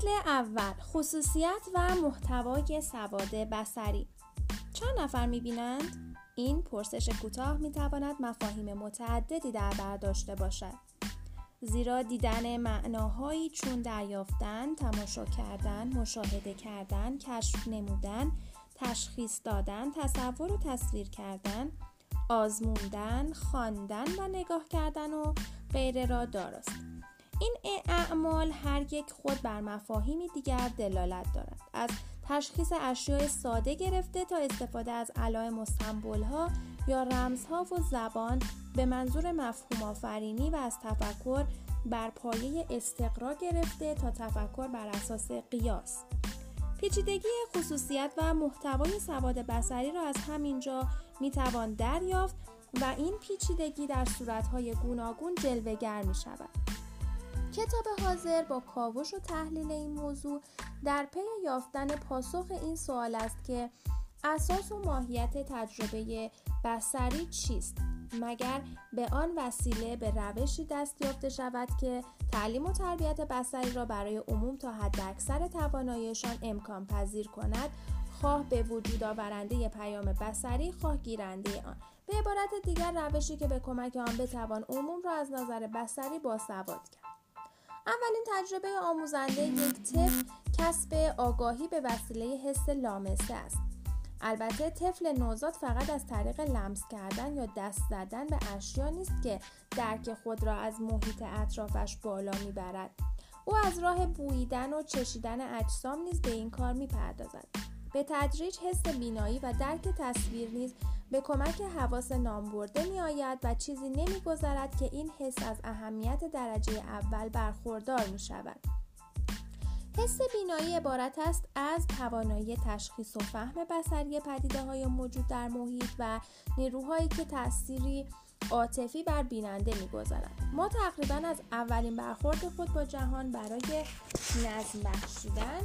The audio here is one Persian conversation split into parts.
فصل اول خصوصیت و محتوای سواد بسری چند نفر می‌بینند؟ این پرسش کوتاه می‌تواند مفاهیم متعددی در بر داشته باشد زیرا دیدن معناهایی چون دریافتن، تماشا کردن، مشاهده کردن، کشف نمودن، تشخیص دادن، تصور و تصویر کردن، آزموندن، خواندن و نگاه کردن و غیره را داراست. این اعمال هر یک خود بر مفاهیمی دیگر دلالت دارد از تشخیص اشیاء ساده گرفته تا استفاده از علائم و ها یا رمزها و زبان به منظور مفهوم آفرینی و از تفکر بر پایه استقرا گرفته تا تفکر بر اساس قیاس پیچیدگی خصوصیت و محتوای سواد بسری را از همینجا می‌توان دریافت و این پیچیدگی در صورتهای گوناگون جلوگر می شود. کتاب حاضر با کاوش و تحلیل این موضوع در پی یافتن پاسخ این سوال است که اساس و ماهیت تجربه بسری چیست؟ مگر به آن وسیله به روشی دست یافته شود که تعلیم و تربیت بسری را برای عموم تا حد اکثر تواناییشان امکان پذیر کند؟ خواه به وجود آورنده پیام بسری خواه گیرنده آن. به عبارت دیگر روشی که به کمک آن بتوان عموم را از نظر بسری باسواد کرد. اولین تجربه آموزنده یک طفل کسب آگاهی به وسیله حس لامسه است. البته طفل نوزاد فقط از طریق لمس کردن یا دست زدن به اشیا نیست که درک خود را از محیط اطرافش بالا می‌برد. او از راه بوییدن و چشیدن اجسام نیز به این کار می‌پردازد. به تدریج حس بینایی و درک تصویر نیز به کمک حواس نامبرده می آید و چیزی نمی گذرد که این حس از اهمیت درجه اول برخوردار می شود. حس بینایی عبارت است از توانایی تشخیص و فهم بسری پدیده های موجود در محیط و نیروهایی که تأثیری عاطفی بر بیننده می‌گذارند ما تقریبا از اولین برخورد خود با جهان برای نظم بخشیدن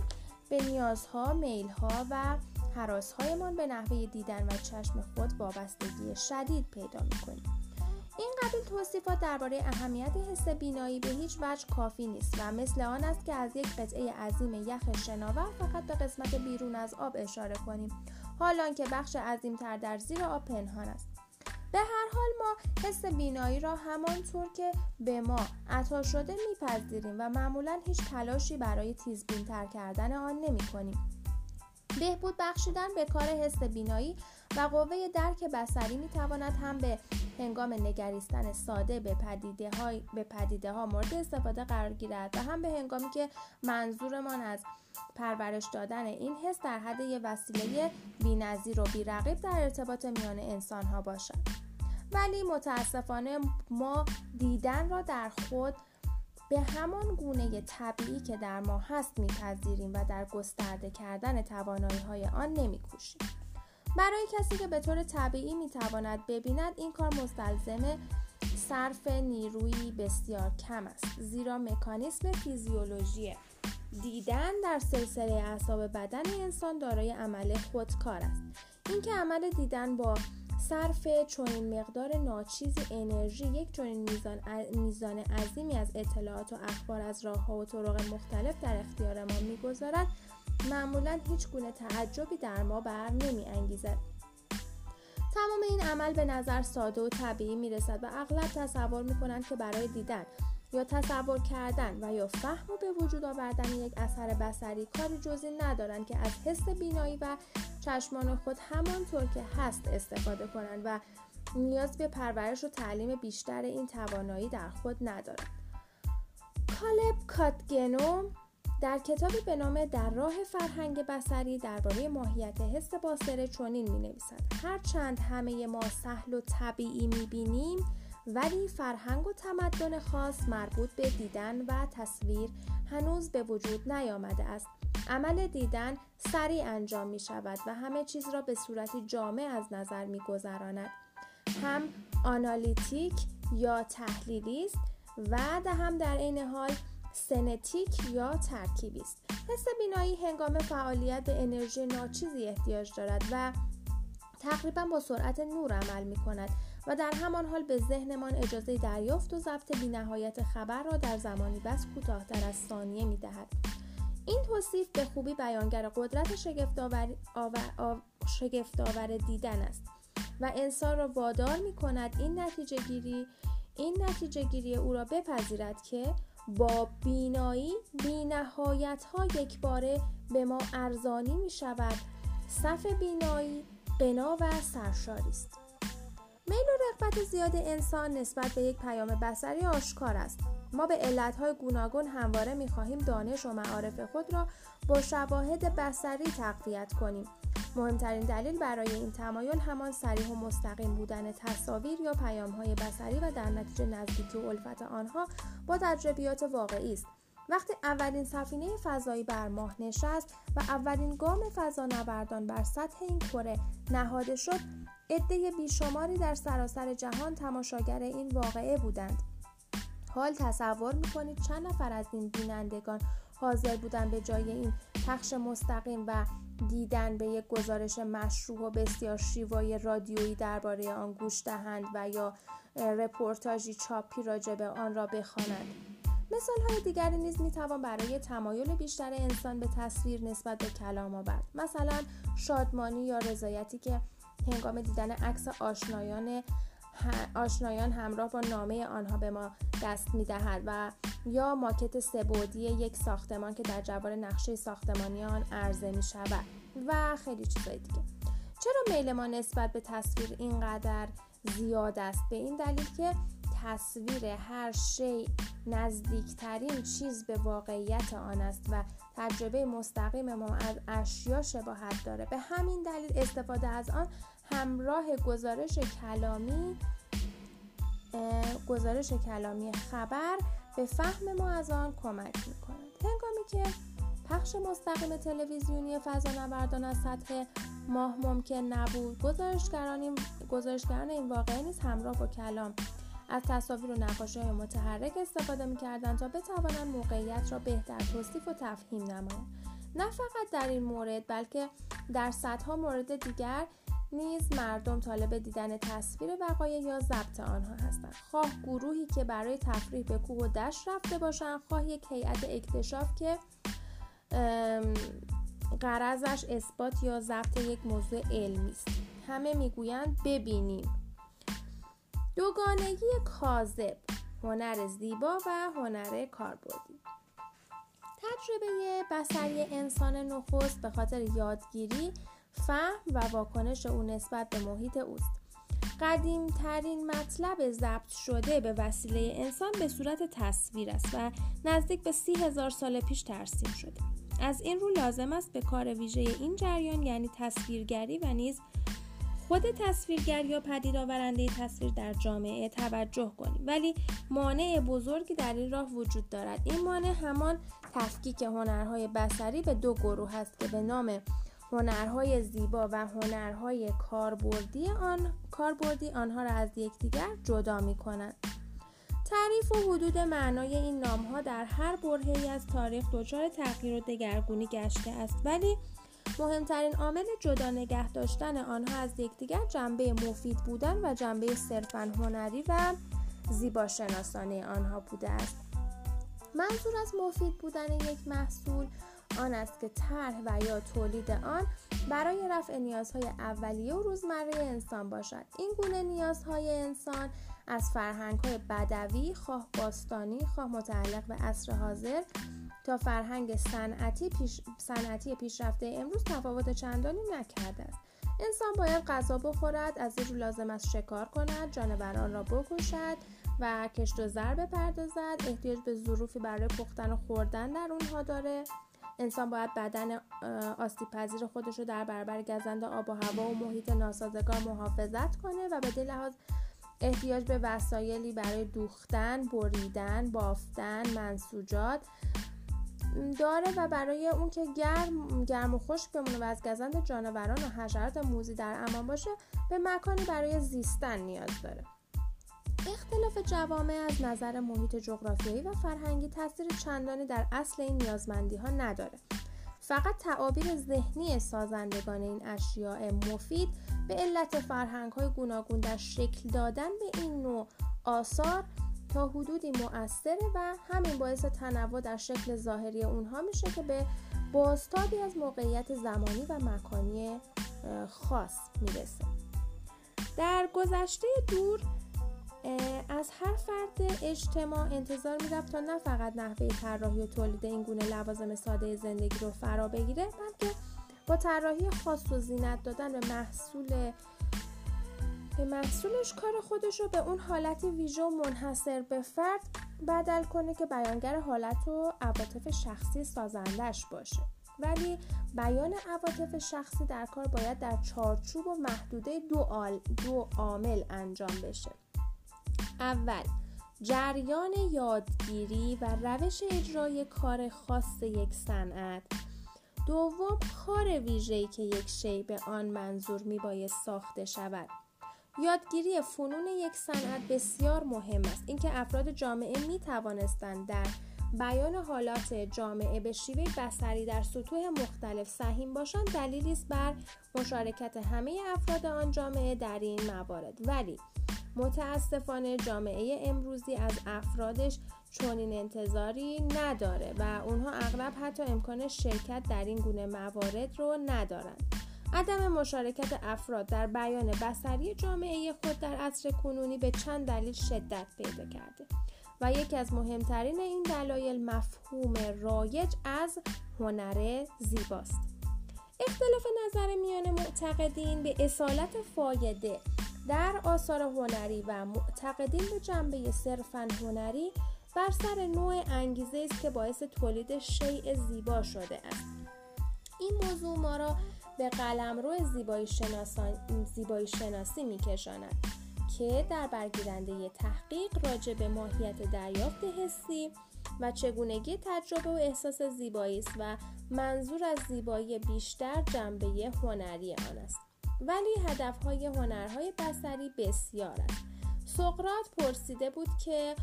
به نیازها، میلها و حراسهایمان به نحوه دیدن و چشم خود وابستگی شدید پیدا می‌کنیم. این قبیل توصیفات درباره اهمیت حس بینایی به هیچ وجه کافی نیست و مثل آن است که از یک قطعه عظیم یخ شناور فقط به قسمت بیرون از آب اشاره کنیم حالان که بخش عظیمتر در زیر آب پنهان است. به هر حال ما حس بینایی را همانطور که به ما عطا شده میپذیریم و معمولا هیچ تلاشی برای تیزبینتر کردن آن نمی کنیم. بهبود بخشیدن به کار حس بینایی و قوه درک بسری می تواند هم به هنگام نگریستن ساده به پدیده, های به پدیده ها مورد استفاده قرار گیرد و هم به هنگامی که منظورمان از پرورش دادن این حس در حد یک وسیله بینظیر و بیرقیب در ارتباط میان انسان ها باشد. ولی متاسفانه ما دیدن را در خود به همان گونه طبیعی که در ما هست میپذیریم و در گسترده کردن توانایی های آن نمیکوشیم. برای کسی که به طور طبیعی می‌تواند ببیند این کار مستلزم صرف نیروی بسیار کم است زیرا مکانیسم فیزیولوژی دیدن در سلسله اعصاب بدن انسان دارای عمل خودکار است. اینکه عمل دیدن با صرف چنین مقدار ناچیز انرژی یک چنین میزان, میزان عظیمی از اطلاعات و اخبار از راه ها و طرق مختلف در اختیار ما می‌گذارد معمولا هیچ گونه تعجبی در ما بر نمی انگیزد. تمام این عمل به نظر ساده و طبیعی می رسد و اغلب تصور می کنند که برای دیدن یا تصور کردن و یا فهم و به وجود آوردن یک اثر بسری کاری جزی ندارند که از حس بینایی و چشمان خود همانطور که هست استفاده کنند و نیاز به پرورش و تعلیم بیشتر این توانایی در خود ندارند. کالب کاتگنو در کتابی به نام در راه فرهنگ بسری درباره ماهیت حس باصره چنین می نویسد هرچند همه ما سهل و طبیعی می بینیم ولی فرهنگ و تمدن خاص مربوط به دیدن و تصویر هنوز به وجود نیامده است. عمل دیدن سریع انجام می شود و همه چیز را به صورتی جامع از نظر می گذراند. هم آنالیتیک یا تحلیلی است و هم در عین حال سنتیک یا ترکیبی است. حس بینایی هنگام فعالیت به انرژی ناچیزی احتیاج دارد و تقریبا با سرعت نور عمل می کند. و در همان حال به ذهنمان اجازه دریافت و ضبط بینهایت خبر را در زمانی بس کوتاهتر از ثانیه می دهد. این توصیف به خوبی بیانگر قدرت شگفتآور دیدن است و انسان را وادار می کند این نتیجه گیری این نتیجه گیری او را بپذیرد که با بینایی بینهایت ها یک باره به ما ارزانی می شود صف بینایی قنا و سرشاری است میل و رغبت زیاد انسان نسبت به یک پیام بسری آشکار است. ما به علتهای گوناگون همواره می‌خواهیم دانش و معارف خود را با شواهد بسری تقویت کنیم. مهمترین دلیل برای این تمایل همان سریح و مستقیم بودن تصاویر یا پیامهای بسری و در نتیجه نزدیکی و الفت آنها با تجربیات واقعی است. وقتی اولین سفینه فضایی بر ماه نشست و اولین گام فضانوردان بر سطح این کره نهاده شد عده بیشماری در سراسر جهان تماشاگر این واقعه بودند. حال تصور می‌کنید چند نفر از این بینندگان حاضر بودن به جای این پخش مستقیم و دیدن به یک گزارش مشروع و بسیار شیوای رادیویی درباره آن گوش دهند و یا رپورتاژی چاپی راجع به آن را بخوانند؟ مثال های دیگری نیز می توان برای تمایل بیشتر انسان به تصویر نسبت به کلام آورد. مثلا شادمانی یا رضایتی که هنگام دیدن عکس آشنایان آشنایان همراه با نامه آنها به ما دست می دهد و یا ماکت سبودی یک ساختمان که در جوار نقشه ساختمانی آن عرضه می شود و خیلی چیزهای دیگه. چرا میل ما نسبت به تصویر اینقدر زیاد است؟ به این دلیل که تصویر هر شی نزدیکترین چیز به واقعیت آن است و تجربه مستقیم ما از اشیا شباهت داره. به همین دلیل استفاده از آن همراه گزارش کلامی گزارش کلامی خبر به فهم ما از آن کمک می‌کند. هنگامی که پخش مستقیم تلویزیونی فضانوردان از سطح ماه ممکن نبود گزارشگران گزارشگران این واقعه نیز همراه با کلام از تصاویر و نقاشی های متحرک استفاده می‌کردند تا بتوانند موقعیت را بهتر توصیف و تفهیم نمایند. نه فقط در این مورد بلکه در صدها مورد دیگر نیز مردم طالب دیدن تصویر وقایع یا ضبط آنها هستند. خواه گروهی که برای تفریح به کوه و دشت رفته باشند خواه یک هیئت اکتشاف که قرضش اثبات یا ضبط یک موضوع علمی است. همه می‌گویند ببینیم. دوگانگی کاذب هنر زیبا و هنر کاربردی. تجربه بسری انسان نخست به خاطر یادگیری فهم و واکنش او نسبت به محیط اوست. قدیم ترین مطلب ضبط شده به وسیله انسان به صورت تصویر است و نزدیک به سی هزار سال پیش ترسیم شده. از این رو لازم است به کار ویژه این جریان یعنی تصویرگری و نیز خود تصویرگر یا پدید آورنده تصویر در جامعه توجه کنیم. ولی مانع بزرگی در این راه وجود دارد. این مانع همان تفکیک هنرهای بسری به دو گروه است که به نام هنرهای زیبا و هنرهای کاربردی آن کاربردی آنها را از یکدیگر جدا می کنند. تعریف و حدود معنای این نامها در هر برهه‌ای از تاریخ دچار تغییر و دگرگونی گشته است. ولی مهمترین عامل جدا نگه داشتن آنها از یکدیگر جنبه مفید بودن و جنبه صرفا هنری و زیبا شناسانه آنها بوده است. منظور از مفید بودن یک محصول آن است که طرح و یا تولید آن برای رفع نیازهای اولیه و روزمره انسان باشد. این گونه نیازهای انسان از فرهنگهای بدوی خواه باستانی خواه متعلق به عصر حاضر تا فرهنگ صنعتی پیش، صنعتی پیشرفته امروز تفاوت چندانی نکرده است. انسان باید غذا بخورد از رو لازم است شکار کند جانوران را بکشد و کشت و زر بپردازد. احتیاج به ظروفی برای پختن و خوردن در اونها داره. انسان باید بدن آسیب پذیر خودش رو در برابر گزند آب و هوا و محیط ناسازگار محافظت کنه و به لحاظ احتیاج به وسایلی برای دوختن، بریدن، بافتن، منسوجات داره و برای اون که گرم, گرم و خشک بمونه و از گزند جانوران و حشرات موزی در امان باشه به مکانی برای زیستن نیاز داره. اختلاف جوامع از نظر محیط جغرافیایی و فرهنگی تاثیر چندانی در اصل این نیازمندی ها نداره. فقط تعابیر ذهنی سازندگان این اشیاء مفید به علت فرهنگ های گوناگون در شکل دادن به این نوع آثار تا حدودی مؤثره و همین باعث تنوع در شکل ظاهری اونها میشه که به بازتابی از موقعیت زمانی و مکانی خاص می‌رسه. در گذشته دور از هر فرد اجتماع انتظار می‌رفت تا نه فقط نحوه طراحی و تولید این گونه لوازم ساده زندگی رو فرا بگیره بلکه با طراحی خاص و زینت دادن به محصول به محصولش کار خودش رو به اون حالت ویژه و منحصر به فرد بدل کنه که بیانگر حالت و عواطف شخصی سازندش باشه. ولی بیان عواطف شخصی در کار باید در چارچوب و محدوده دو, آل دو عامل انجام بشه. اول جریان یادگیری و روش اجرای کار خاص یک صنعت. دوم کار ویژه‌ای که یک شی به آن منظور میبایست ساخته شود. یادگیری فنون یک صنعت بسیار مهم است. اینکه افراد جامعه می توانستند در بیان حالات جامعه به شیوه بسری در سطوح مختلف سهیم باشند دلیلی است بر مشارکت همه افراد آن جامعه در این موارد. ولی متاسفانه جامعه امروزی از افرادش چنین انتظاری نداره و اونها اغلب حتی امکان شرکت در این گونه موارد رو ندارند. عدم مشارکت افراد در بیان بسری جامعه خود در عصر کنونی به چند دلیل شدت پیدا کرده و یکی از مهمترین این دلایل مفهوم رایج از هنر زیباست. اختلاف نظر میان معتقدین به اصالت فایده در آثار هنری و معتقدین به جنبه صرفا هنری بر سر نوع انگیزه است که باعث تولید شیء زیبا شده است. این موضوع ما را به قلمرو زیبایی, زیبایی شناسی میکشاند که در برگیرنده تحقیق راجع به ماهیت دریافت حسی و چگونگی تجربه و احساس زیبایی است و منظور از زیبایی بیشتر جنبه هنری آن است. ولی هدفهای هنرهای بسری بسیار است. سقرات پرسیده بود که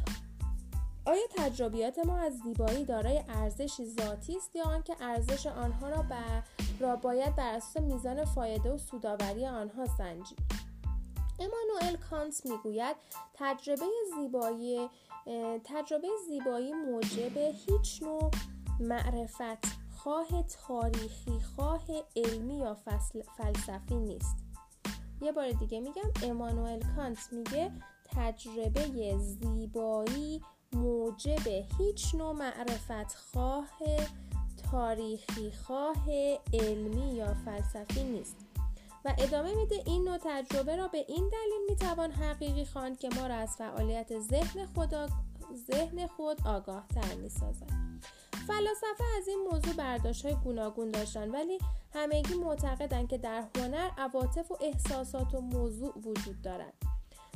آیا تجربیات ما از زیبایی دارای ارزشی ذاتی است یا آنکه ارزش آنها را, را باید بر اساس میزان فایده و سوداوری آنها سنجید. امانوئل کانت می‌گوید تجربه زیبایی تجربه زیبایی موجب هیچ نوع معرفت خواه تاریخی خواه علمی یا فلسفی نیست. یه بار دیگه میگم امانوئل کانت میگه تجربه زیبایی موجب هیچ نوع معرفت خواه تاریخی خواه علمی یا فلسفی نیست. و ادامه میده این نوع تجربه را به این دلیل می‌توان حقیقی خواند که ما را از فعالیت ذهن خود, ذهن خود آگاه تر می‌سازد. فلاسفه از این موضوع برداشت های گوناگون داشتن ولی همگی معتقدند که در هنر عواطف و احساسات و موضوع وجود دارد.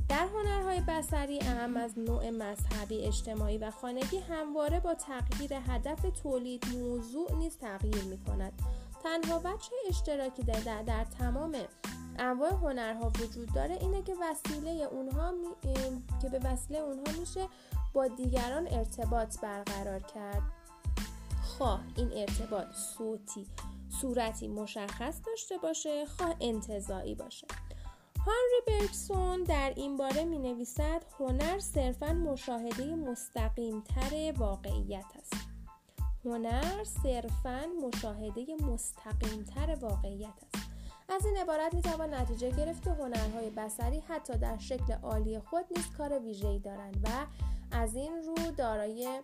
در هنرهای بسری اهم از نوع مذهبی اجتماعی و خانگی همواره با تغییر هدف تولید موضوع نیز تغییر می کند تنها وجه اشتراکی در, در, در تمام انواع هنرها وجود داره اینه که وسیله اونها می... که به وسیله اونها میشه با دیگران ارتباط برقرار کرد. خواه این ارتباط صوتی صورتی مشخص داشته باشه خواه انتظایی باشه. هانری برکسون در این باره می نویسد هنر صرفا مشاهده مستقیم تر واقعیت است. هنر صرفا مشاهده مستقیم تر واقعیت است. از این عبارت می توان نتیجه گرفت که هنرهای بسری حتی در شکل عالی خود نیز کار ویژه‌ای دارند و از این رو دارای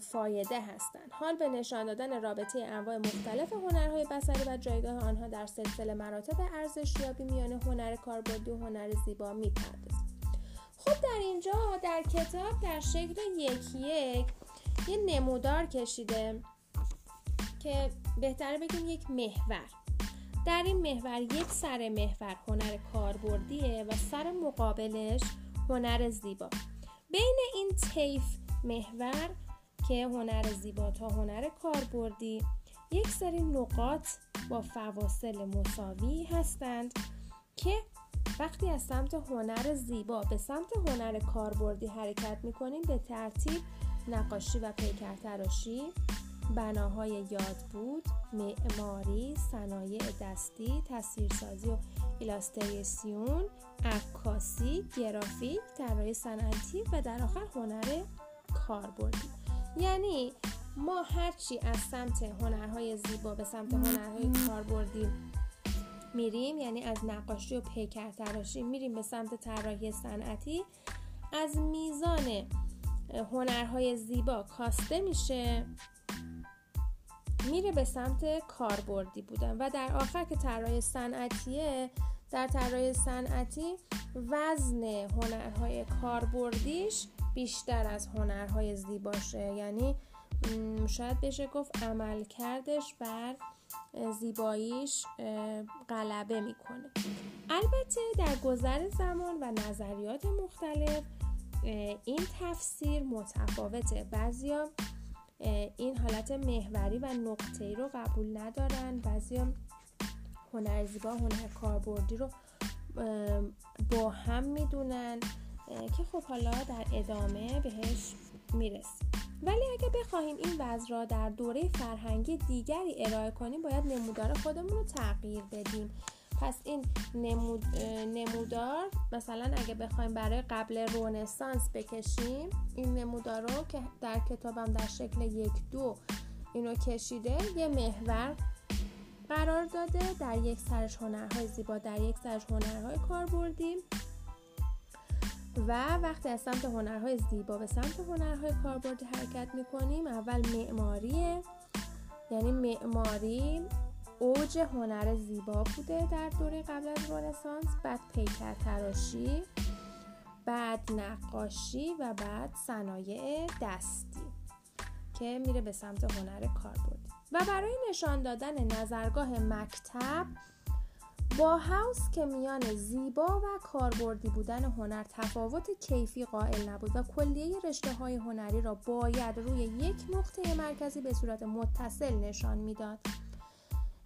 فایده هستند حال به نشان دادن رابطه انواع مختلف هنرهای بسری و جایگاه آنها در سلسله مراتب ارزشیابی میان هنر کاربردی و هنر زیبا می‌پردازیم خب در اینجا در کتاب در شکل یک یک یه نمودار کشیده که بهتره بگیم یک محور. در این محور یک سر محور هنر کاربردیه و سر مقابلش هنر زیبا. بین این طیف محور که هنر زیبا تا هنر کاربردی یک سری نقاط با فواصل مساوی هستند که وقتی از سمت هنر زیبا به سمت هنر کاربردی حرکت می‌کنیم به ترتیب نقاشی و پیکر تراشی بناهای یاد بود معماری صنایع دستی تصویرسازی و ایلاستریسیون عکاسی گرافیک طراحی صنعتی و در آخر هنر کاربردی یعنی ما هرچی از سمت هنرهای زیبا به سمت هنرهای کاربردی میریم یعنی از نقاشی و پیکر تراشی میریم به سمت طراحی صنعتی. از میزان هنرهای زیبا کاسته میشه میره به سمت کاربردی بودن. و در آخر که طراحی صنعتیه در طراحی صنعتی وزن هنرهای کاربردیش بیشتر از هنرهای زیباشه. یعنی شاید بشه گفت عمل کردش بر زیباییش غلبه می‌کنه. البته در گذر زمان و نظریات مختلف این تفسیر متفاوته. بعضیا این حالت محوری و نقطه ای رو قبول ندارن. بعضیا هنر زیبا هنر کاربردی رو با هم می‌دونن. که خب حالا در ادامه بهش می‌رسیم. ولی اگه بخواهیم این وضع را در دوره فرهنگی دیگری ارائه کنیم باید نمودار خودمون رو تغییر بدیم. پس این نمود... نمودار مثلا اگه بخوایم برای قبل رونسانس بکشیم این نمودار رو که در کتابم در شکل یک دو اینو کشیده یه محور قرار داده. در یک سرش هنرهای زیبا در یک سرش هنرهای کاربردی. و وقتی از سمت هنرهای زیبا به سمت هنرهای کاربردی حرکت می‌کنیم اول معماریه یعنی معماری اوج هنر زیبا بوده در دوره قبل از رنسانس بعد پیکر تراشی بعد نقاشی و بعد صنایع دستی که میره به سمت هنر کاربردی و برای نشان دادن نظرگاه مکتب با هاوس که میان زیبا و کاربردی بودن هنر تفاوت کیفی قائل نبود و کلیه رشته های هنری را باید روی یک نقطه مرکزی به صورت متصل نشان می‌داد.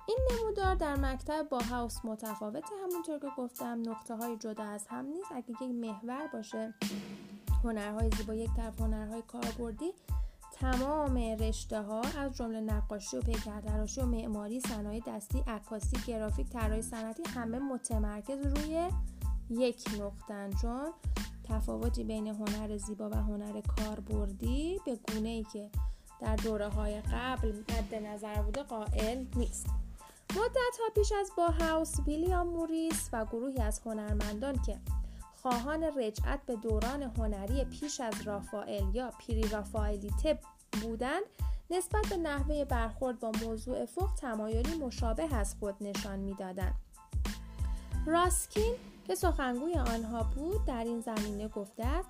این نمودار در مکتب با هاوس متفاوته همونطور که گفتم نقطه های جدا از هم نیست. اگه یک محور باشه هنرهای زیبا یک طرف هنرهای کاربردی تمام رشته ها از جمله نقاشی و پیکرتراشی و معماری صنایع دستی عکاسی گرافیک طراحی صنعتی همه متمرکز روی یک نقطن چون تفاوتی بین هنر زیبا و هنر کاربردی به گونه ای که در دوره های قبل مد نظر بوده قائل نیست. مدت ها پیش از با هاوس ویلیام موریس و گروهی از هنرمندان که خواهان رجعت به دوران هنری پیش از رافائل یا پیری رافائلیته بودند نسبت به نحوه برخورد با موضوع فوق تمایلی مشابه از خود نشان می‌دادند. راسکین که سخنگوی آنها بود در این زمینه گفته است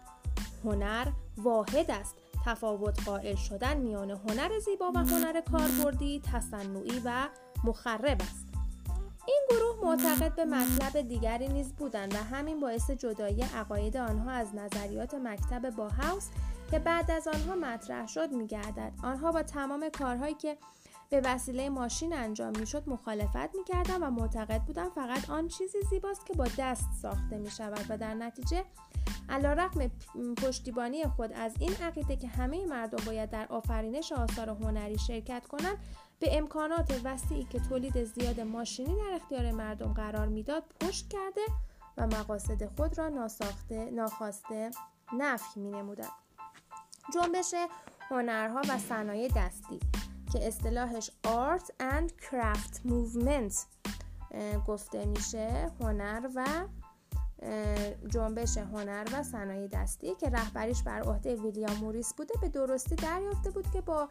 هنر واحد است. تفاوت قائل شدن میان هنر زیبا و هنر کاربردی تصنعی و مخرب است. این گروه معتقد به مطلب دیگری نیز بودند و همین باعث جدایی عقاید آنها از نظریات مکتب با هاوس که بعد از آنها مطرح شد میگردد. آنها با تمام کارهایی که به وسیله ماشین انجام می‌شد مخالفت می‌کردند و معتقد بودند فقط آن چیزی زیباست که با دست ساخته می شود و در نتیجه علیرغم پشتیبانی خود از این عقیده که همه مردم باید در آفرینش آثار هنری شرکت کنند به امکانات وسیعی که تولید زیاد ماشینی در اختیار مردم قرار می‌داد پشت کرده و مقاصد خود را ناساخته ناخواسته نفی می نمودند. جنبش هنرها و صنایع دستی که اصطلاحش Art and Craft Movement گفته میشه هنر و جنبش هنر و صنایع دستی که رهبریش بر عهده ویلیام موریس بوده به درستی دریافته بود که با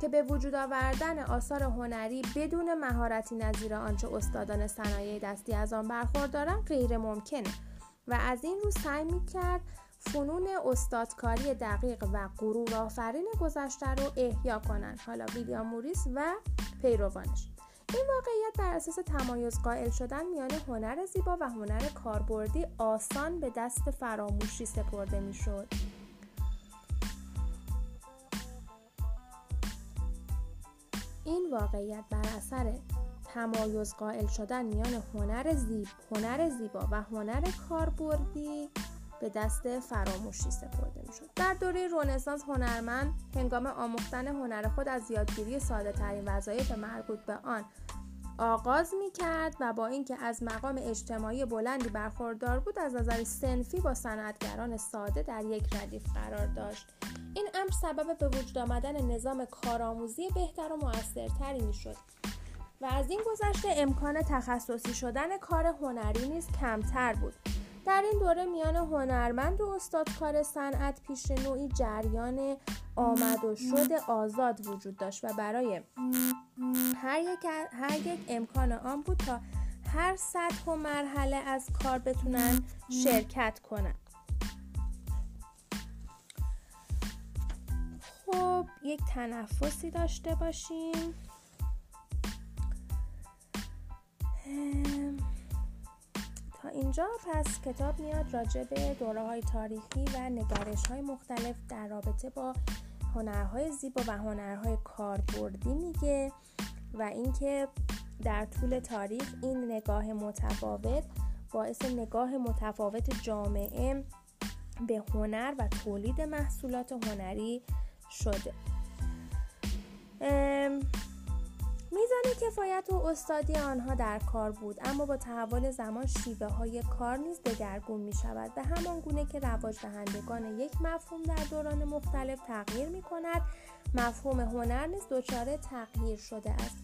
که به وجود آوردن آثار هنری بدون مهارتی نظیر آنچه استادان صنایع دستی از آن برخوردارند غیر ممکنه و از این رو سعی می‌کرد فنون استادکاری دقیق و غرور آفرین گذشته رو احیا کنند. حالا ویلیام موریس و پیروانش. این واقعیت بر اساس تمایز قائل شدن میان هنر زیبا و هنر کاربردی آسان به دست فراموشی سپرده می‌شد. این واقعیت بر اثر تمایز قائل شدن میان هنر زیب هنر زیبا و هنر کاربردی به دست فراموشی سپرده می‌شد. در دوره رونسانس هنرمند هنگام آموختن هنر خود از یادگیری ساده ترین وظایف مربوط به آن آغاز می کرد و با اینکه از مقام اجتماعی بلندی برخوردار بود از نظر سنفی با صنعتگران ساده در یک ردیف قرار داشت. این امر سبب به وجود آمدن نظام کارآموزی بهتر و موثرتری می‌شد. و از این گذشته امکان تخصصی شدن کار هنری نیز کمتر بود. در این دوره میان هنرمند و استادکار صنعت پیش نوعی جریان آمد و شد آزاد وجود داشت و برای هر یک, هر یک امکان آن بود تا هر سطح و مرحله از کار بتونن شرکت کنن. خب یک تنفسی داشته باشیم. تا اینجا پس کتاب میاد راجع به دوره های تاریخی و نگرش های مختلف در رابطه با هنرهای زیبا و هنرهای کاربردی میگه و اینکه در طول تاریخ این نگاه متفاوت باعث نگاه متفاوت جامعه به هنر و تولید محصولات هنری شده. میزان کفایت و استادی آنها در کار بود اما با تحول زمان شیوه های کار نیز دگرگون می شود به همان گونه که رواج دهندگان یک مفهوم در دوران مختلف تغییر می کند مفهوم هنر نیز دچار تغییر شده است.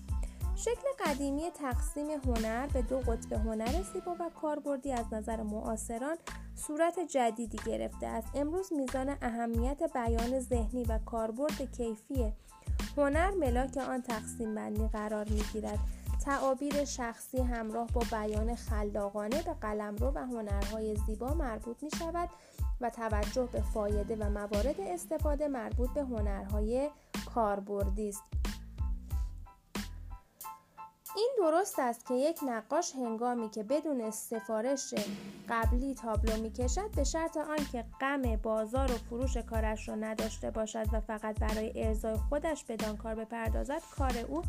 شکل قدیمی تقسیم هنر به دو قطب هنر زیبا و کاربردی از نظر معاصران صورت جدیدی گرفته است. امروز میزان اهمیت بیان ذهنی و کاربرد کیفی هنر ملاک آن تقسیم بندی قرار می گیرد تعابیر شخصی همراه با بیان خلاقانه به قلمرو و هنرهای زیبا مربوط می شود و توجه به فایده و موارد استفاده مربوط به هنرهای کاربردی است. این درست است که یک نقاش هنگامی که بدون سفارش قبلی تابلو می کشد به شرط آنکه غم بازار و فروش کارش را نداشته باشد و فقط برای ارزای خودش بدان کار بپردازد کار او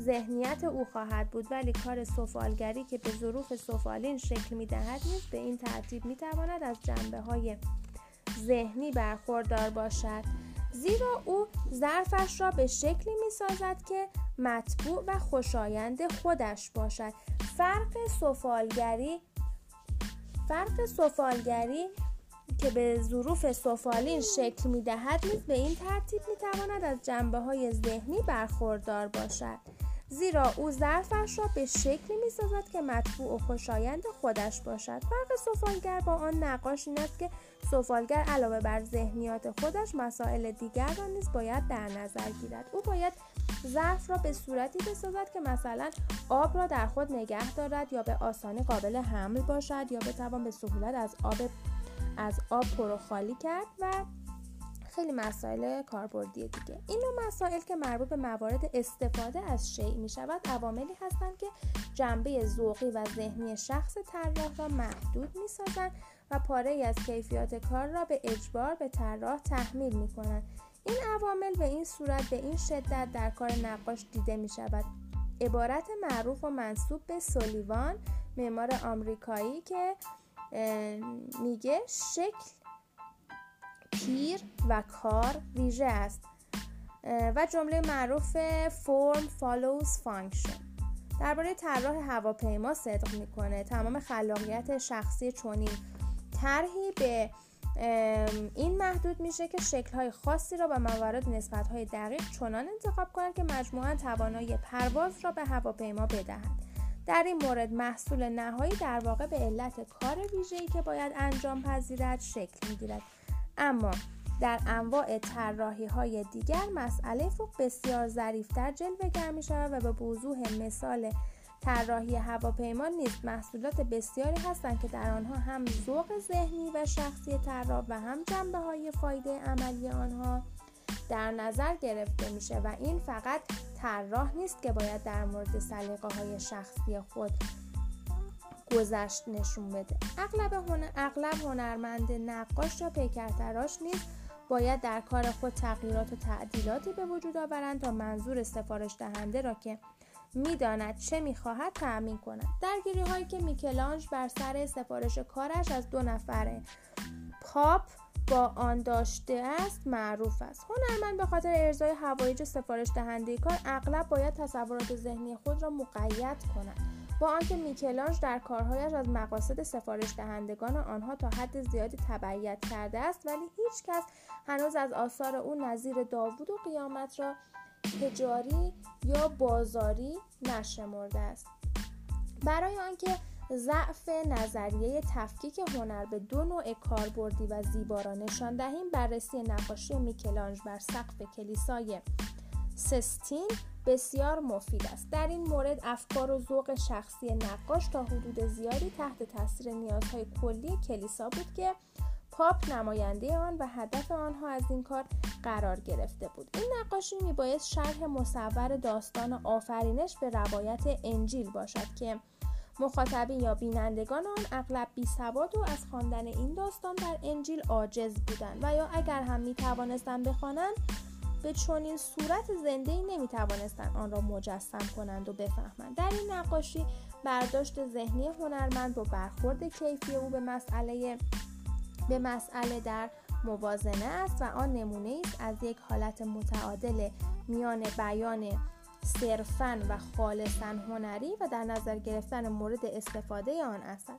ذهنیت او خواهد بود. ولی کار سفالگری که به ظروف سفالین شکل می دهد نیز به این ترتیب می تواند از جنبه های ذهنی برخوردار باشد. زیرا او ظرفش را به شکلی می سازد که مطبوع و خوشایند خودش باشد. فرق سفالگری فرق سفالگری که به ظروف سفالین شکل می دهد به این ترتیب می تواند از جنبه های ذهنی برخوردار باشد. زیرا او ظرفش را به شکلی می سازد که مطبوع و خوشایند خودش باشد. فرق سفالگر با آن نقاش این است که سفالگر علاوه بر ذهنیات خودش مسائل دیگر را نیز باید در نظر گیرد. او باید ظرف را به صورتی بسازد که مثلا آب را در خود نگه دارد یا به آسانی قابل حمل باشد یا بتوان به سهولت از آب از آب پر خالی کرد و خیلی مسائل کاربردی دیگه. این نوع مسائل که مربوط به موارد استفاده از شیء می شود عواملی هستند که جنبه ذوقی و ذهنی شخص طراح را محدود می سازند و پاره از کیفیات کار را به اجبار به طراح تحمیل می کنند این عوامل به این صورت به این شدت در کار نقاش دیده می شود عبارت معروف و منصوب به سولیوان معمار آمریکایی که میگه شکل پیر و کار ویژه است و جمله معروف فرم follows function. درباره طراح هواپیما صدق می‌کنه. تمام خلاقیت شخصی چنین طرحی به این محدود میشه که شکلهای خاصی را به موارد نسبتهای دقیق چنان انتخاب کنند که مجموعا توانایی پرواز را به هواپیما بدهند. در این مورد محصول نهایی در واقع به علت کار ویژه‌ای که باید انجام پذیرد شکل می‌گیرد. اما در انواع طراحی های دیگر مسئله فوق بسیار ظریفتر جلوهگر می شود و به وضوح مثال طراحی هواپیما نیست محصولات بسیاری هستند که در آنها هم ذوق ذهنی و شخصی طراح و هم جنبه های فایده عملی آنها در نظر گرفته میشه و این فقط طراح نیست که باید در مورد سلیقه های شخصی خود گذشت نشون بده. اغلب, هنر... اغلب هنرمند نقاش یا پیکرتراش نیست باید در کار خود تغییرات و تعدیلاتی به وجود آورند تا منظور سفارش دهنده را که می‌داند چه می‌خواهد تأمین کند. درگیری هایی که میکلانج بر سر سفارش کارش از دو نفره پاپ با آن داشته است معروف است. هنرمند به خاطر ارزای هوایج سفارش دهنده کار اغلب باید تصورات ذهنی خود را مقید کند. با آنکه میکلانج در کارهایش از مقاصد سفارش دهندگان آنها تا حد زیادی تبعیت کرده است ولی هیچ کس هنوز از آثار او نظیر داوود و قیامت را تجاری یا بازاری نشمرده است. برای آنکه ضعف نظریه تفکیک هنر به دو نوع کاربردی و زیبا را نشان دهیم بررسی نقاشی میکلانج بر سقف کلیسای سستین بسیار مفید است. در این مورد افکار و ذوق شخصی نقاش تا حدود زیادی تحت تاثیر نیازهای کلی کلیسا بود که پاپ نماینده آن و هدف آنها از این کار قرار گرفته بود. این نقاشی میبایست شرح مصور داستان آفرینش به روایت انجیل باشد که مخاطبین یا بینندگان آن اغلب بی سواد و از خواندن این داستان در انجیل عاجز بودند و یا اگر هم می توانستند بخوانند به چنین صورت زنده ای نمی توانستند آن را مجسم کنند و بفهمند. در این نقاشی برداشت ذهنی هنرمند با برخورد کیفی او به مسئله به مسئله در موازنه است و آن نمونه است از یک حالت متعادل میان بیان صرفا و خالصا هنری و در نظر گرفتن مورد استفاده آن اثر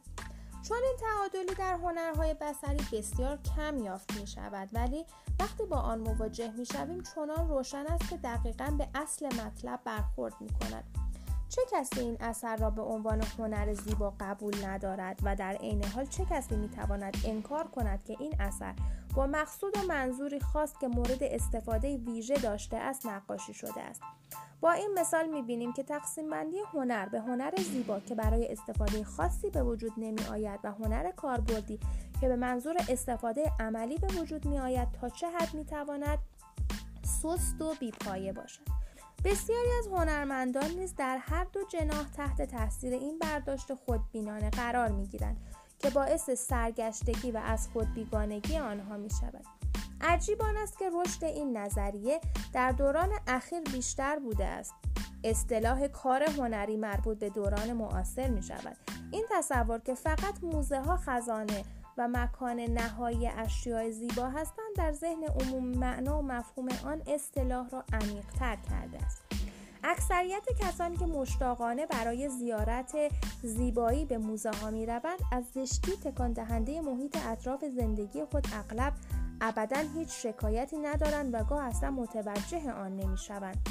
چون این تعادلی در هنرهای بسری بسیار کم یافت می شود ولی وقتی با آن مواجه می شویم چنان روشن است که دقیقا به اصل مطلب برخورد می کند چه کسی این اثر را به عنوان هنر زیبا قبول ندارد و در عین حال چه کسی می تواند انکار کند که این اثر با مقصود و منظوری خاص که مورد استفاده ویژه داشته است نقاشی شده است؟ با این مثال می‌بینیم که تقسیم بندی هنر به هنر زیبا که برای استفاده خاصی به وجود نمی آید و هنر کاربردی که به منظور استفاده عملی به وجود می آید تا چه حد می تواند سست و بیپایه باشد بسیاری از هنرمندان نیز در هر دو جناح تحت تاثیر این برداشت خودبینانه قرار می گیرند که باعث سرگشتگی و از خود بیگانگی آنها می شود. عجیب آن است که رشد این نظریه در دوران اخیر بیشتر بوده است. اصطلاح کار هنری مربوط به دوران معاصر می شود این تصور که فقط موزه ها خزانه و مکان نهایی اشیاء زیبا هستند در ذهن عموم معنا و مفهوم آن اصطلاح را عمیقتر کرده است. اکثریت کسانی که مشتاقانه برای زیارت زیبایی به موزه ها می روند از زشتی تکان دهنده محیط اطراف زندگی خود اغلب ابدا هیچ شکایتی ندارند و گاه اصلا متوجه آن نمی‌شوند.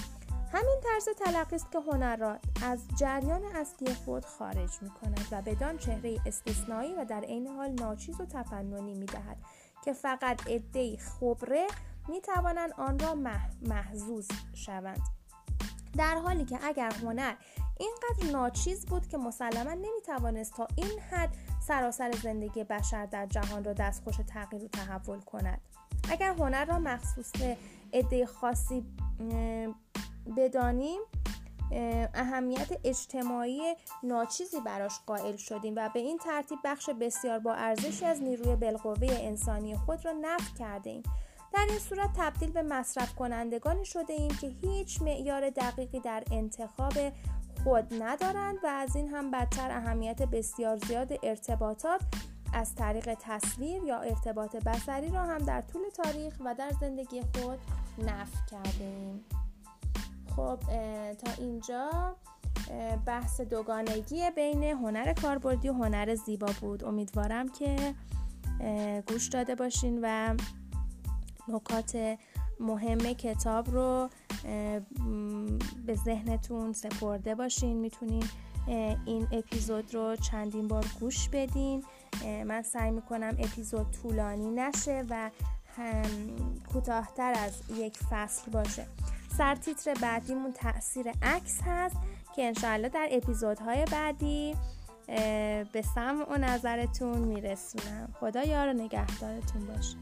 همین طرز تلقی است که هنر را از جریان اصلی خود خارج می کند و بدان چهره استثنایی و در عین حال ناچیز و تفننی می دهد که فقط عدهای خبره می توانند آن را محزوز شوند. در حالی که اگر هنر اینقدر ناچیز بود که مسلما نمی توانست تا این حد سراسر زندگی بشر در جهان را دستخوش تغییر و تحول کند. اگر هنر را مخصوص عده خاصی بدانیم اهمیت اجتماعی ناچیزی براش قائل شدیم و به این ترتیب بخش بسیار با ارزشی از نیروی بالقوه انسانی خود را نفت کرده ایم در این صورت تبدیل به مصرف کنندگانی شده ایم که هیچ معیار دقیقی در انتخاب خود ندارند و از این هم بدتر اهمیت بسیار زیاد ارتباطات از طریق تصویر یا ارتباط بسری را هم در طول تاریخ و در زندگی خود نفی کردیم خب تا اینجا بحث دوگانگی بین هنر کاربردی و هنر زیبا بود. امیدوارم که گوش داده باشین و نکات مهم کتاب رو به ذهنتون سپرده باشین. می‌تونین این اپیزود رو چندین بار گوش بدین. من سعی می‌کنم اپیزود طولانی نشه و کوتاهتر از یک فصل باشه. سرتیتر بعدیمون تاثیر عکس هست که انشاءالله در اپیزودهای بعدی به سمع و نظرتون میرسونم. خدا یار نگهدارتون باشه.